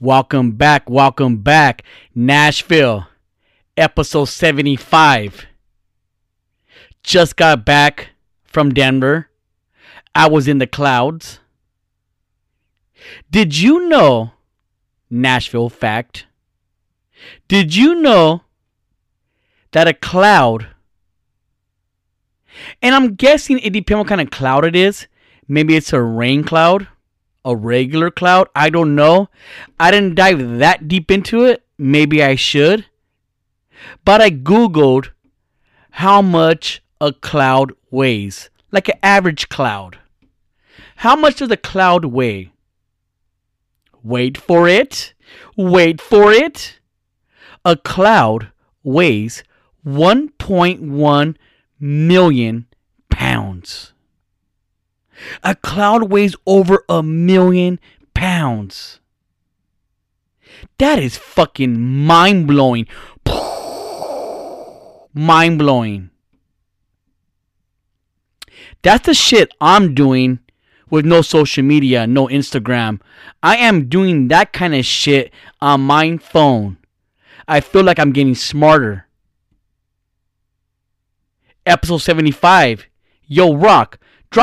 Welcome back, welcome back. Nashville, episode 75. Just got back from Denver. I was in the clouds. Did you know, Nashville fact, did you know that a cloud, and I'm guessing it depends what kind of cloud it is. Maybe it's a rain cloud, a regular cloud. I don't know. I didn't dive that deep into it. Maybe I should. But I Googled how much a cloud weighs, like an average cloud. How much does a cloud weigh? Wait for it. Wait for it. A cloud weighs 1.1 million pounds. A cloud weighs over a million pounds. That is fucking mind blowing. Mind blowing. That's the shit I'm doing with no social media, no Instagram. I am doing that kind of shit on my phone. I feel like I'm getting smarter. Episode 75. Yo, Rock,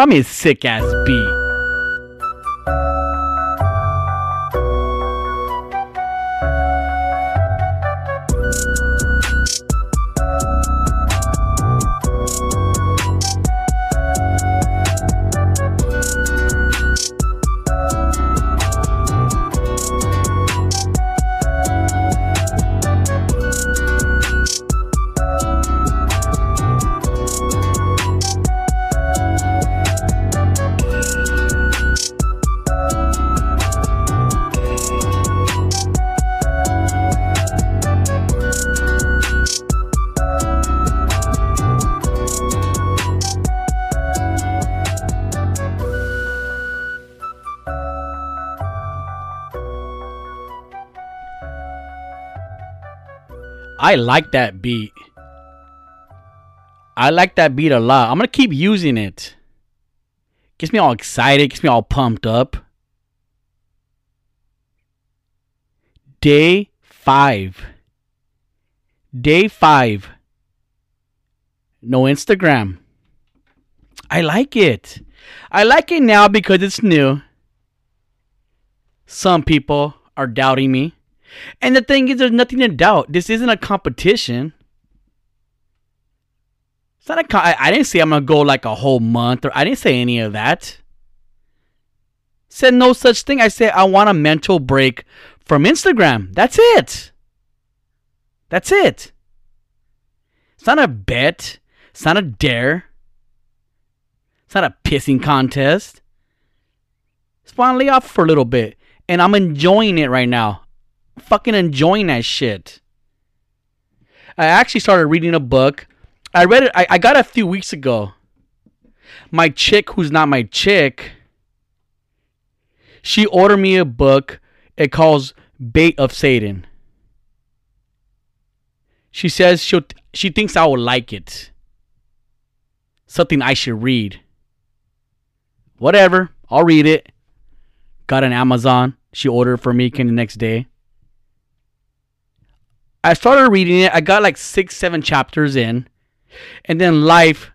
me a sick ass beat. I like that beat. I like that beat a lot. I'm gonna keep using it. Gets me all excited, gets me all pumped up. Day five. Day five. No Instagram. I like it. I like it now because it's new. Some people are doubting me. And the thing is, there's nothing to doubt. This isn't a competition. It's not a. I, I didn't say I'm gonna go like a whole month, or I didn't say any of that. Said no such thing. I said I want a mental break from Instagram. That's it. That's it. It's not a bet. It's not a dare. It's not a pissing contest. It's finally off for a little bit. And I'm enjoying it right now fucking enjoying that shit. I actually started reading a book. I read it. I, I got a few weeks ago. My chick, who's not my chick, she ordered me a book. It calls Bait of Satan. She says she she thinks I will like it. Something I should read. Whatever, I'll read it. Got an Amazon. She ordered for me. Came the next day. I started reading it. I got like six, seven chapters in, and then life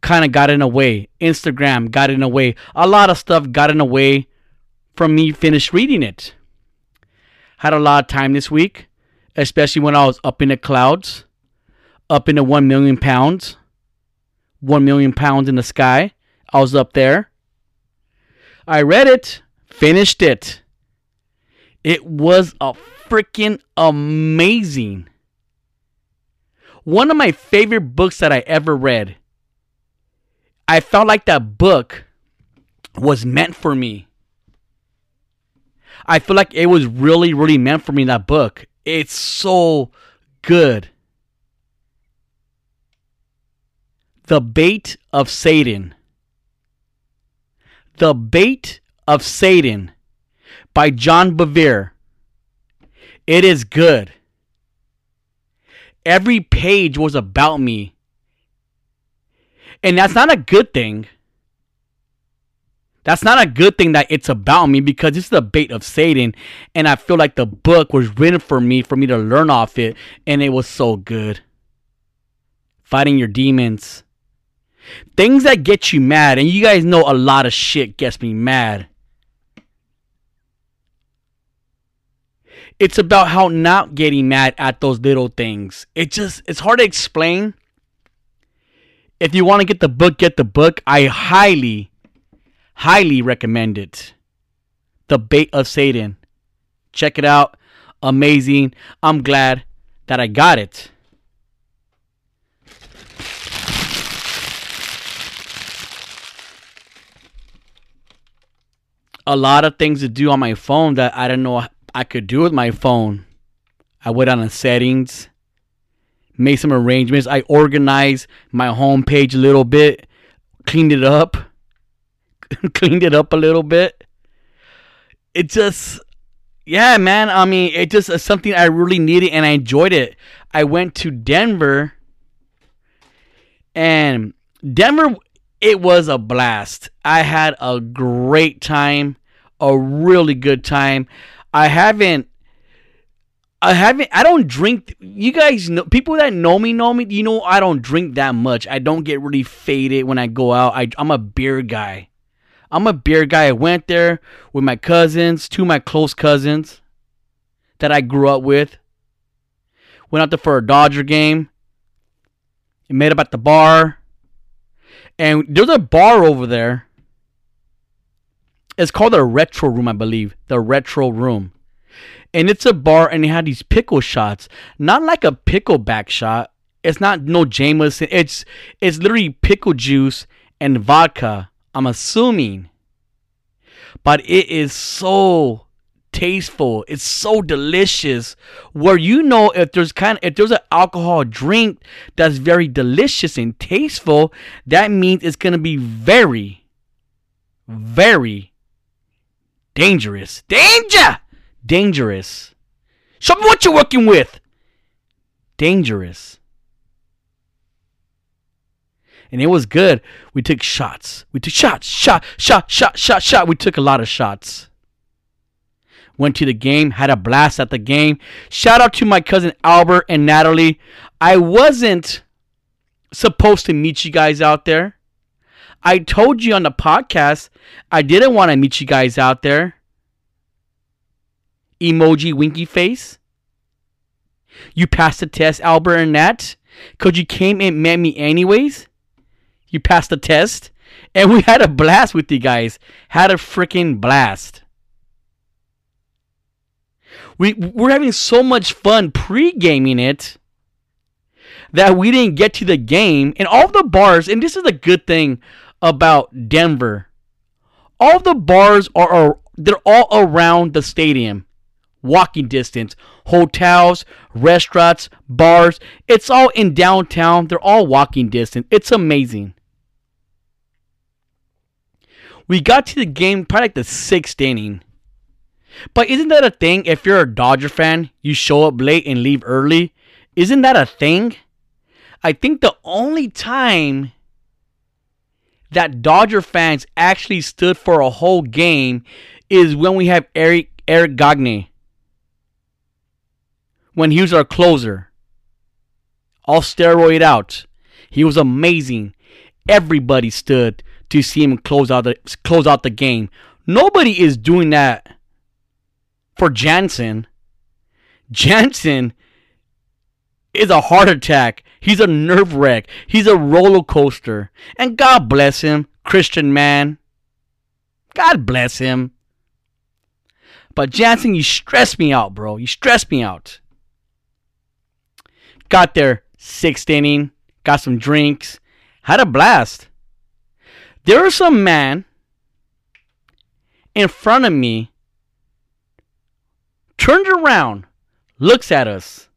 kind of got in the way. Instagram got in the way. A lot of stuff got in the way from me finish reading it. Had a lot of time this week, especially when I was up in the clouds, up in the one million pounds, one million pounds in the sky. I was up there. I read it, finished it. It was a freaking amazing. One of my favorite books that I ever read. I felt like that book was meant for me. I feel like it was really, really meant for me, that book. It's so good. The Bait of Satan. The Bait of Satan by John Bevere. It is good. Every page was about me. And that's not a good thing. That's not a good thing that it's about me because it's the bait of Satan. And I feel like the book was written for me, for me to learn off it. And it was so good. Fighting your demons. Things that get you mad. And you guys know a lot of shit gets me mad. It's about how not getting mad at those little things. It just, it's hard to explain. If you want to get the book, get the book. I highly, highly recommend it. The Bait of Satan. Check it out. Amazing. I'm glad that I got it. A lot of things to do on my phone that I didn't know I could do with my phone. I went on the settings, made some arrangements. I organized my home page a little bit, cleaned it up, cleaned it up a little bit. It just, yeah, man. I mean, it just is something I really needed and I enjoyed it. I went to Denver, and Denver, it was a blast. I had a great time, a really good time. I haven't I haven't. I don't drink. You guys know people that know me know me. You know I don't drink that much. I don't get really faded when I go out. I, I'm a beer guy. I'm a beer guy. I went there with my cousins, two of my close cousins that I grew up with. Went out there for a Dodger game. And met up at the bar. And there's a bar over there. It's called the Retro Room, I believe. The Retro Room. And it's a bar and they had these pickle shots. Not like a pickleback shot. It's not no jameson it's it's literally pickle juice and vodka i'm assuming. But it is so tasteful. It's so delicious. Where you know if there's kind of if there's an alcohol drink that's very delicious and tasteful that means it's gonna be very very dangerous danger Dangerous. Show me what you're working with. Dangerous. And it was good. We took shots. We took shots. Shot, shot, shot, shot, shot. We took a lot of shots. Went to the game, had a blast at the game. Shout out to my cousin Albert and Natalie. I wasn't supposed to meet you guys out there. I told you on the podcast I didn't want to meet you guys out there emoji winky face. You passed the test, Albert and Nat, because you came and met me anyways. You passed the test, and we had a blast with you guys. Had a freaking blast. We we're having so much fun pre-gaming it that we didn't get to the game. And all the bars, and this is a good thing about Denver. All the bars are, are they're all around the stadium walking distance. Hotels, restaurants, bars, it's all in downtown. They're all walking distance. It's amazing. We got to the game probably like the sixth inning. But isn't that a thing? If you're a Dodger fan, you show up late and leave early. Isn't that a thing? I think the only time that Dodger fans actually stood for a whole game is when we have Eric Eric Gagne when he was our closer. All steroid out. He was amazing. Everybody stood to see him close out the close out the game. Nobody is doing that for Jansen. Jansen is a heart attack. He's a nerve wreck. He's a roller coaster. And God bless him, Christian man. God bless him. But Jansen, you stress me out, bro. You stress me out. Got there sixth inning, got some drinks, had a blast. There was some man in front of me, turns around, looks at us.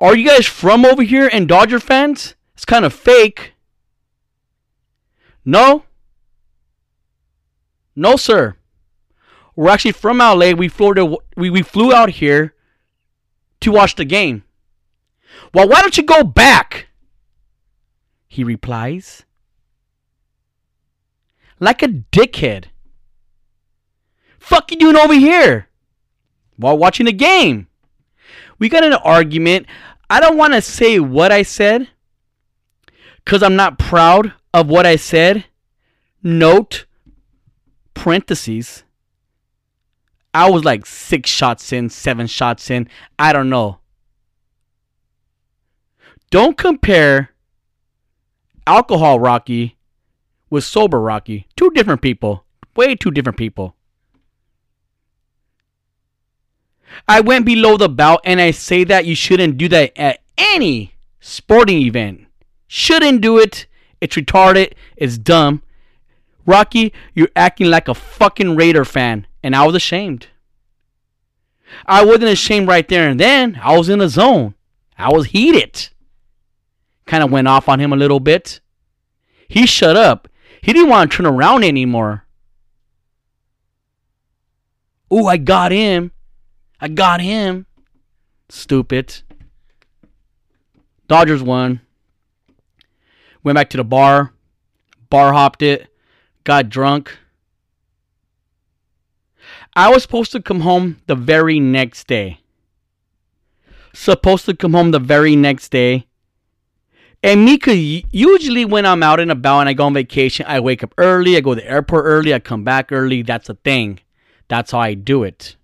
Are you guys from over here and Dodger fans? It's kind of fake. No? No, sir. We're actually from LA. We flew, we, we flew out here to watch the game. Well, why don't you go back? He replies. like a dickhead. Fuck you doing over here? While watching the game. We got an argument. I don't want to say what I said because I'm not proud of what I said. Note, parentheses. I was like six shots in, seven shots in. I don't know. Don't compare alcohol Rocky with sober Rocky. Two different people. Way two different people. I went below the belt and I say that you shouldn't do that at any sporting event. Shouldn't do it. It's retarded. It's dumb. Rocky, you're acting like a fucking Raider fan. And I was ashamed. I wasn't ashamed right there and then. I was in the zone. I was heated. Kind of went off on him a little bit. He shut up. He didn't want to turn around anymore. Ooh, I got him. I got him. Stupid. Dodgers won. Went back to the bar. Bar hopped it. Got drunk. I was supposed to come home the very next day. Supposed to come home the very next day. And me, cause usually when I'm out and about and I go on vacation, I wake up early, I go to the airport early, I come back early. That's a thing. That's how I do it.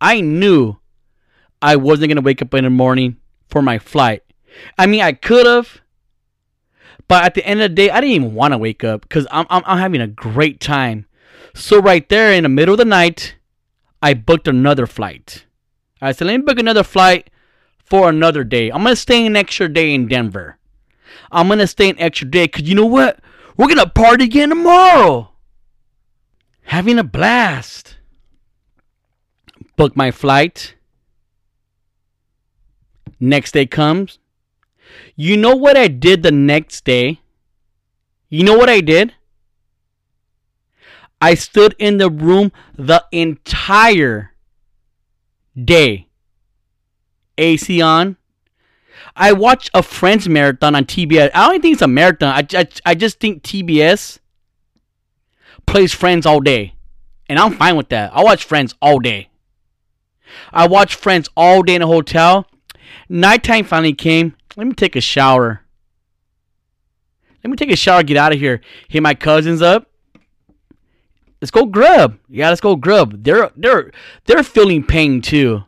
I knew I wasn't gonna wake up in the morning for my flight. I mean, I could have, but at the end of the day, I didn't even want to wake up because I'm, I'm I'm having a great time. So right there in the middle of the night, I booked another flight. I said, let me book another flight for another day. I'm gonna stay an extra day in Denver. I'm gonna stay an extra day because you know what? We're gonna party again tomorrow. Having a blast. Book my flight. Next day comes. You know what I did the next day? You know what I did? I stood in the room the entire day. AC on. I watched a Friends marathon on TBS. I don't think it's a marathon. I, I, I just think TBS plays Friends all day. And I'm fine with that. I watch Friends all day. I watched Friends all day in a hotel. Nighttime finally came. Let me take a shower. Let me take a shower, get out of here. Hit my cousins up. Let's go grub. Yeah, let's go grub. They're they're they're feeling pain too.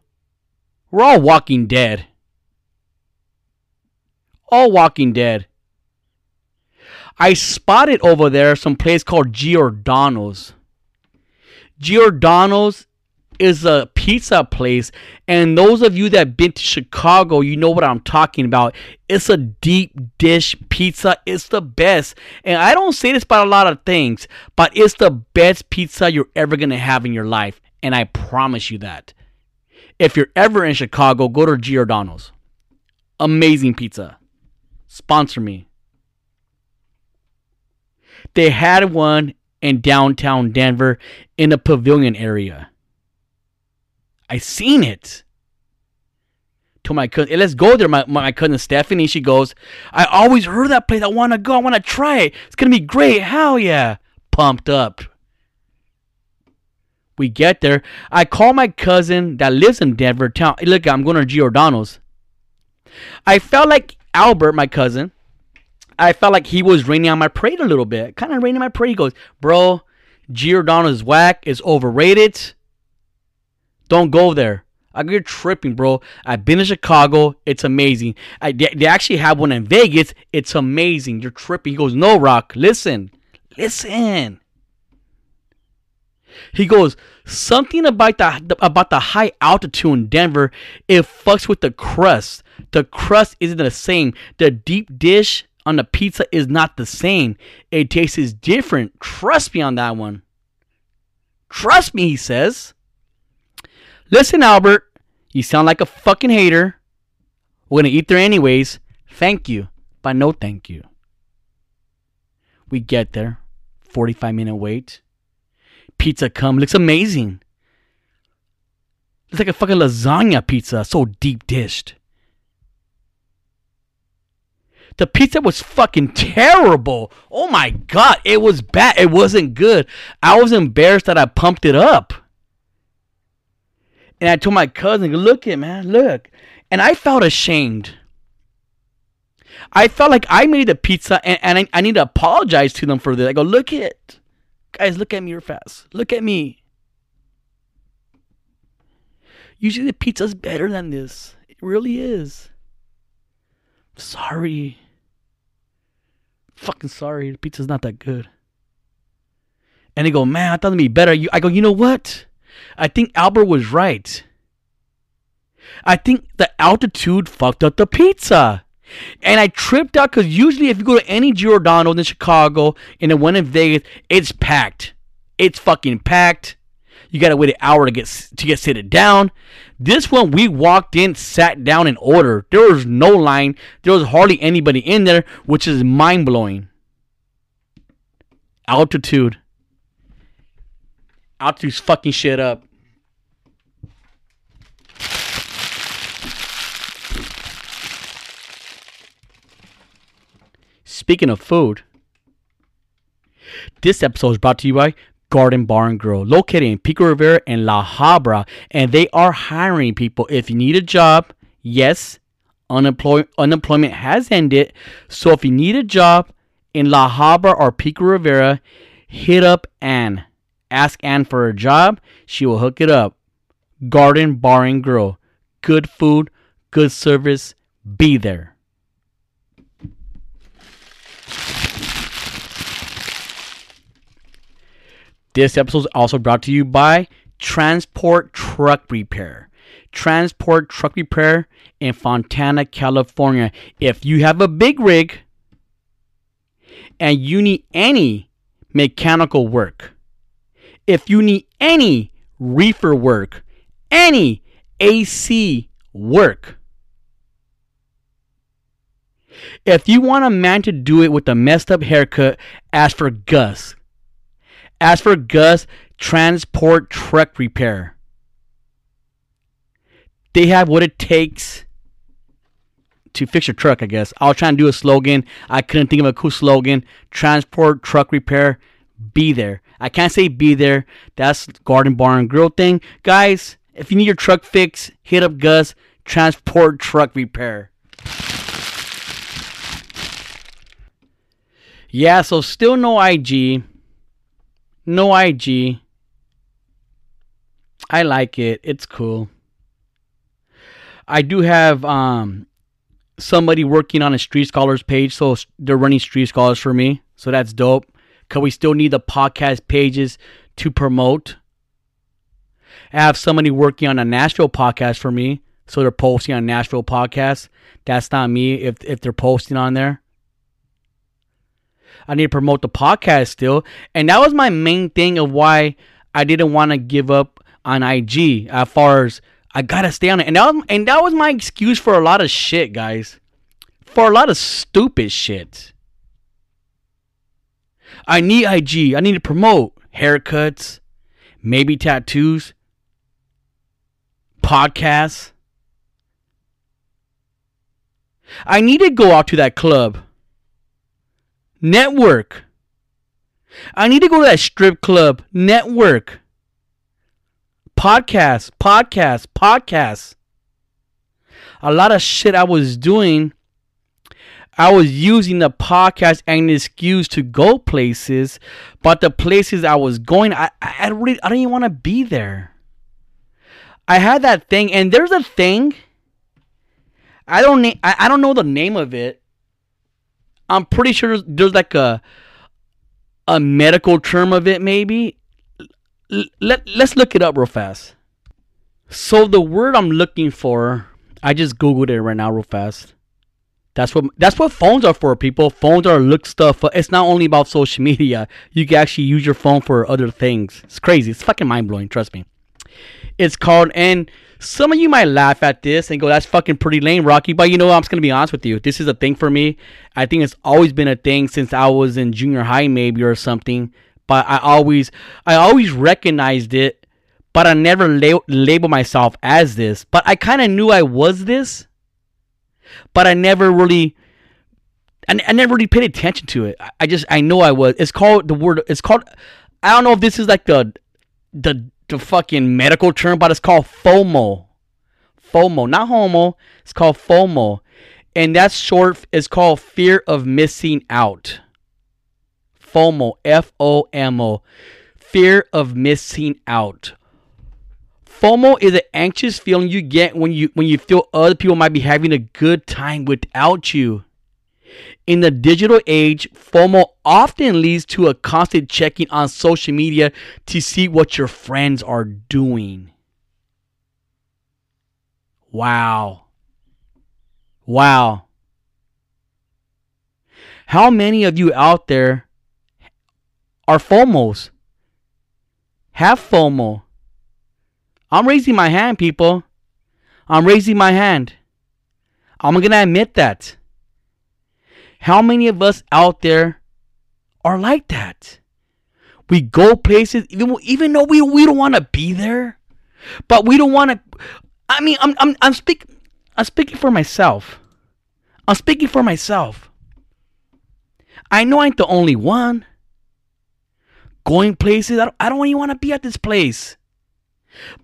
We're all walking dead. All walking dead. I spotted over there some place called Giordano's. Giordano's is a pizza place. And those of you that been to Chicago, you know what I'm talking about. It's a deep dish pizza. It's the best. And I don't say this about a lot of things, but it's the best pizza you're ever going to have in your life. And I promise you that. If you're ever in Chicago, go to Giordano's. Amazing pizza. Sponsor me. They had one in downtown Denver in the pavilion area. I seen it. To my cousin, hey, eh, let's go there. My, my cousin Stephanie, she goes, I always heard that place. I want to go. I want to try it. It's going to be great. Hell yeah. Pumped up. We get there. I call my cousin that lives in Denver town. Hey, look, I'm going to Giordano's. I felt like Albert, my cousin, I felt like he was raining on my parade a little bit. Kind of raining on my parade. He goes, Bro, Giordano's whack. is overrated. Don't go there. I you're tripping, bro. I've been in Chicago. It's amazing. I, they, they actually have one in Vegas. It's amazing. You're tripping. He goes, no, Rock. Listen, listen. He goes, something about the about the high altitude in Denver. It fucks with the crust. The crust isn't the same. The deep dish on the pizza is not the same. It tastes different. Trust me on that one. Trust me, he says. Listen, Albert, you sound like a fucking hater. We're gonna eat there anyways. Thank you, but no thank you. We get there, 45 minute wait. Pizza come, looks amazing. It's like a fucking lasagna pizza, so deep dished. The pizza was fucking terrible. Oh my god, it was bad. It wasn't good. I was embarrassed that I pumped it up. And I told my cousin, look it, man, look. And I felt ashamed. I felt like I made the pizza and, and I, I need to apologize to them for this. I go, look it. Guys, look at me real fast. Look at me. Usually the pizza's better than this. It really is. Sorry. Fucking sorry. The pizza's not that good. And they go, man, I thought it'd be better. You, I go, you know what? I think Albert was right. I think the altitude fucked up the pizza. And I tripped out because usually if you go to any Giordano's in Chicago and the one in Vegas, it's packed. It's fucking packed. You gotta wait an hour to get to get seated down. This one we walked in, sat down, and ordered. There was no line. There was hardly anybody in there, which is mind blowing. Altitude. Altitude's fucking shit up. Speaking of food, this episode is brought to you by Garden Bar and Grill, located in Pico Rivera and La Habra, and they are hiring people. If you need a job, yes, unemploy- unemployment has ended. So if you need a job in La Habra or Pico Rivera, hit up Ann. Ask Ann for a job. She will hook it up. Garden Bar and Grill. Good food, good service. Be there. This episode is also brought to you by Transport Truck Repair. Transport Truck Repair in Fontana, California. If you have a big rig and you need any mechanical work, if you need any reefer work, any AC work, if you want a man to do it with a messed up haircut, ask for Gus. Ask for Gus Transport Truck Repair, they have what it takes to fix your truck, I guess. I was trying to do a slogan. I couldn't think of a cool slogan. Transport Truck Repair, be there. I can't say be there. That's Garden Bar and Grill thing. Guys, if you need your truck fixed, hit up Gus Transport Truck Repair. Yeah, so still no IG. No IG. I like it. It's cool. I do have um somebody working on a Street Scholars page, so they're running Street Scholars for me. So that's dope. Cause we still need the podcast pages to promote. I have somebody working on a Nashville podcast for me, so they're posting on Nashville podcast. That's not me if if they're posting on there. I need to promote the podcast still. And that was my main thing of why I didn't want to give up on IG as far as I gotta stay on it. And that was, and that was my excuse for a lot of shit, guys. For a lot of stupid shit. I need IG. I need to promote haircuts, maybe tattoos, podcasts. I need to go out to that club. Network. I need to go to that strip club. Network. Podcast, podcast, podcast. A lot of shit I was doing. I was using the podcast and an excuse to go places, but the places I was going, I, I really, I don't even want to be there. I had that thing, and there's a thing. I don't, I, I don't know the name of it, I'm pretty sure there's, there's like a a medical term of it maybe. L- let let's look it up real fast. So the word I'm looking for, I just googled it right now real fast. That's what that's what phones are for, people. Phones are look stuff. It's not only about social media. You can actually use your phone for other things. It's crazy. It's fucking mind blowing. Trust me. It's called and some of you might laugh at this and go, that's fucking pretty lame, Rocky. But you know what? I'm just to be honest with you. This is a thing for me. I think it's always been a thing since I was in junior high, maybe, or something. But I always, I always recognized it, but I never la- label myself as this. But I kind of knew I was this, but I never really I, I never really paid attention to it. I, I just I know I was. It's called the word. It's called. I don't know if this is like the the the fucking medical term, but it's called FOMO. FOMO, not homo. It's called FOMO, and that's short. It's called fear of missing out. FOMO, F O M O, fear of missing out. FOMO is an anxious feeling you get when you when you feel other people might be having a good time without you. In the digital age, FOMO often leads to a constant checking on social media to see what your friends are doing. Wow. Wow. How many of you out there are FOMOs? Have FOMO. I'm raising my hand, people. I'm raising my hand. I'm going to admit that. How many of us out there are like that? We go places even even though we we don't want to be there, but we don't want to. I mean, I'm I'm I'm speaking I'm speaking for myself. I'm speaking for myself. I know I ain't the only one. Going places, I don't, I don't even want to be at this place.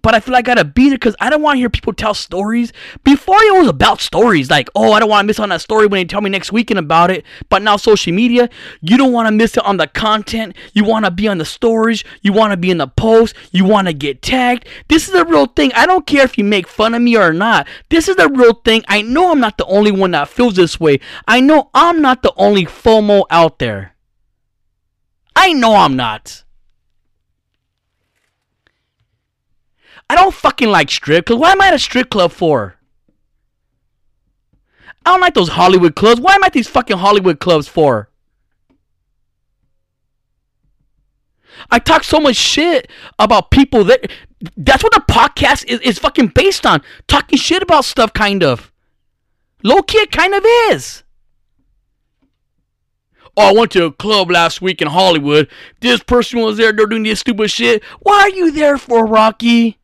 But I feel like I gotta be there because I don't want to hear people tell stories. Before it was about stories, like, oh, I don't want to miss on that story when they tell me next weekend about it. But now social media, you don't want to miss it on the content. You want to be on the stories. You want to be in the post. You want to get tagged. This is a real thing. I don't care if you make fun of me or not. This is a real thing. I know I'm not the only one that feels this way. I know I'm not the only FOMO out there. I know I'm not. I don't fucking like strip clubs. Why am I at a strip club for? I don't like those Hollywood clubs. Why am I at these fucking Hollywood clubs for? I talk so much shit about people that that's what the podcast is, is fucking based on. Talking shit about stuff kind of. Low key it kind of is. Oh, I went to a club last week in Hollywood. This person was there, they're doing this stupid shit. Why are you there for, Rocky?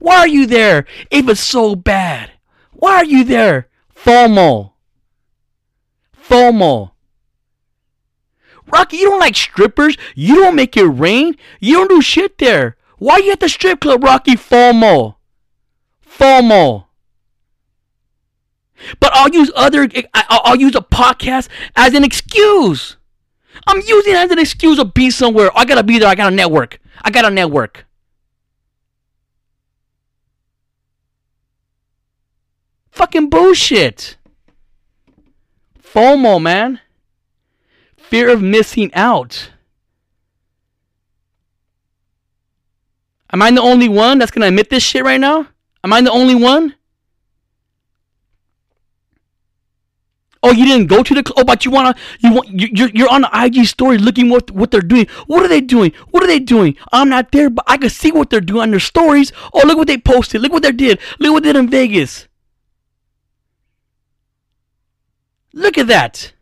Why are you there if it's so bad? Why are you there? FOMO. FOMO. Rocky, you don't like strippers. You don't make it rain. You don't do shit there. Why are you at the strip club, Rocky? FOMO. FOMO. But I'll use other. I'll use a podcast as an excuse. I'm using it as an excuse to be somewhere. I gotta be there. I gotta network. I gotta network. Fucking bullshit. FOMO, man. Fear of missing out. Am I the only one that's gonna admit this shit right now? Am I the only one? Oh, you didn't go to the club, oh, but you wanna you want you're you're on the IG story looking what what they're doing. What are they doing? What are they doing? I'm not there, but I can see what they're doing on their stories. Oh, look what they posted. Look what they did. Look what they did in Vegas. Look at that.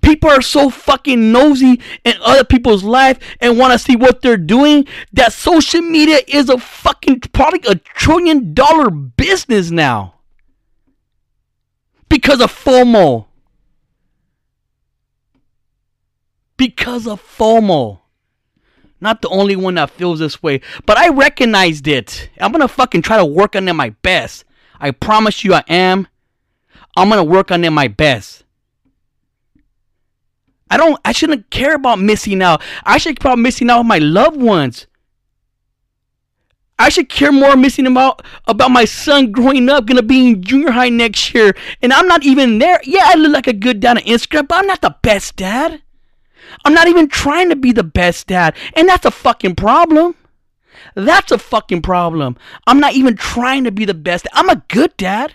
People are so fucking nosy in other people's life and want to see what they're doing that social media is a fucking probably a trillion dollar business now. Because of FOMO. Because of FOMO. Not the only one that feels this way, but I recognized it. I'm gonna fucking try to work on it my best. I promise you I am. I'm gonna work on it my best. I don't I shouldn't care about missing out. I should care about missing out with my loved ones. I should care more missing about about my son growing up, gonna be in junior high next year, and I'm not even there. Yeah, I look like a good dad on Instagram, but I'm not the best dad. I'm not even trying to be the best dad, and that's a fucking problem. That's a fucking problem. I'm not even trying to be the best. I'm a good dad.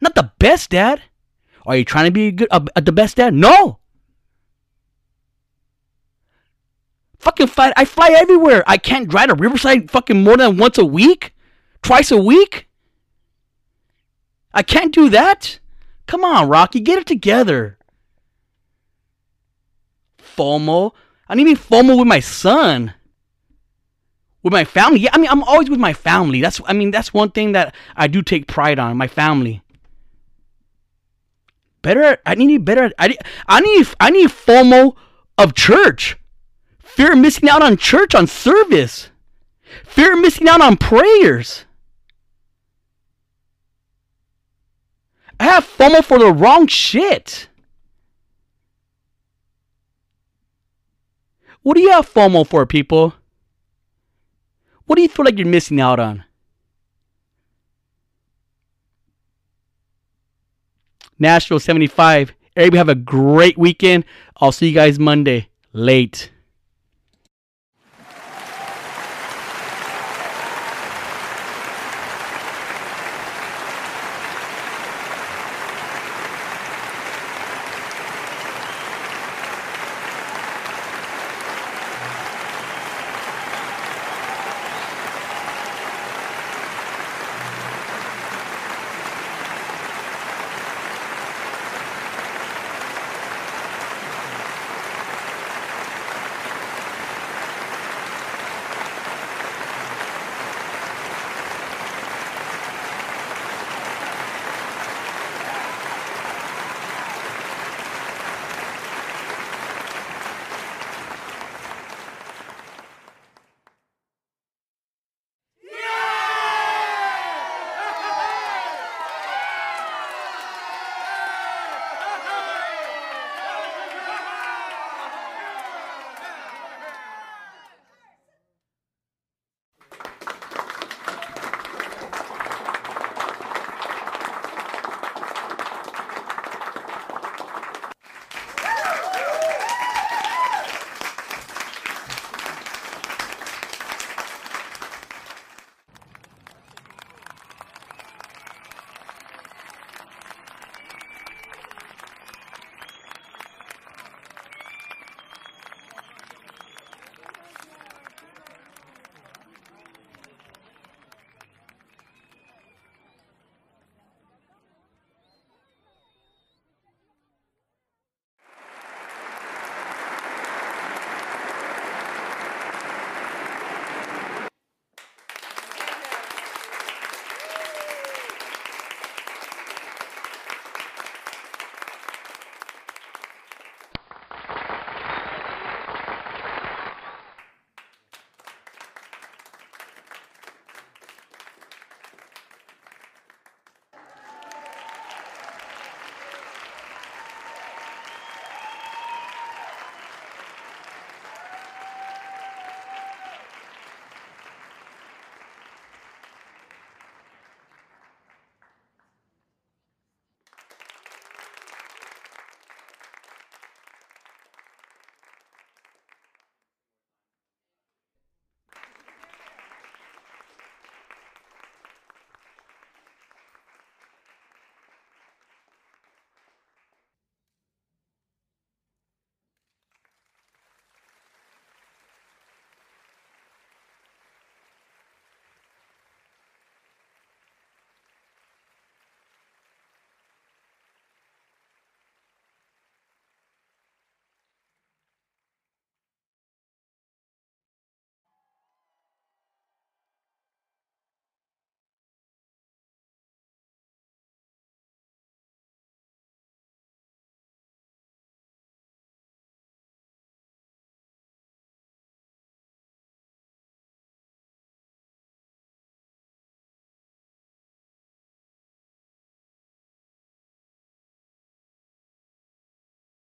Not the best dad. Are you trying to be good, uh, the best dad? No. Fucking fly. I fly everywhere. I can't drive to Riverside fucking more than once a week, twice a week. I can't do that. Come on, Rocky, get it together. FOMO. I need to be FOMO with my son. With my family. Yeah, I mean, I'm always with my family. That's I mean, that's one thing that I do take pride on, my family. Better. I need better. I need. I need. I need FOMO of church. Fear of missing out on church on service. Fear of missing out on prayers. I have FOMO for the wrong shit. What do you have FOMO for, people? What do you feel like you're missing out on? Nashville 75. Everybody have a great weekend. I'll see you guys Monday. Late.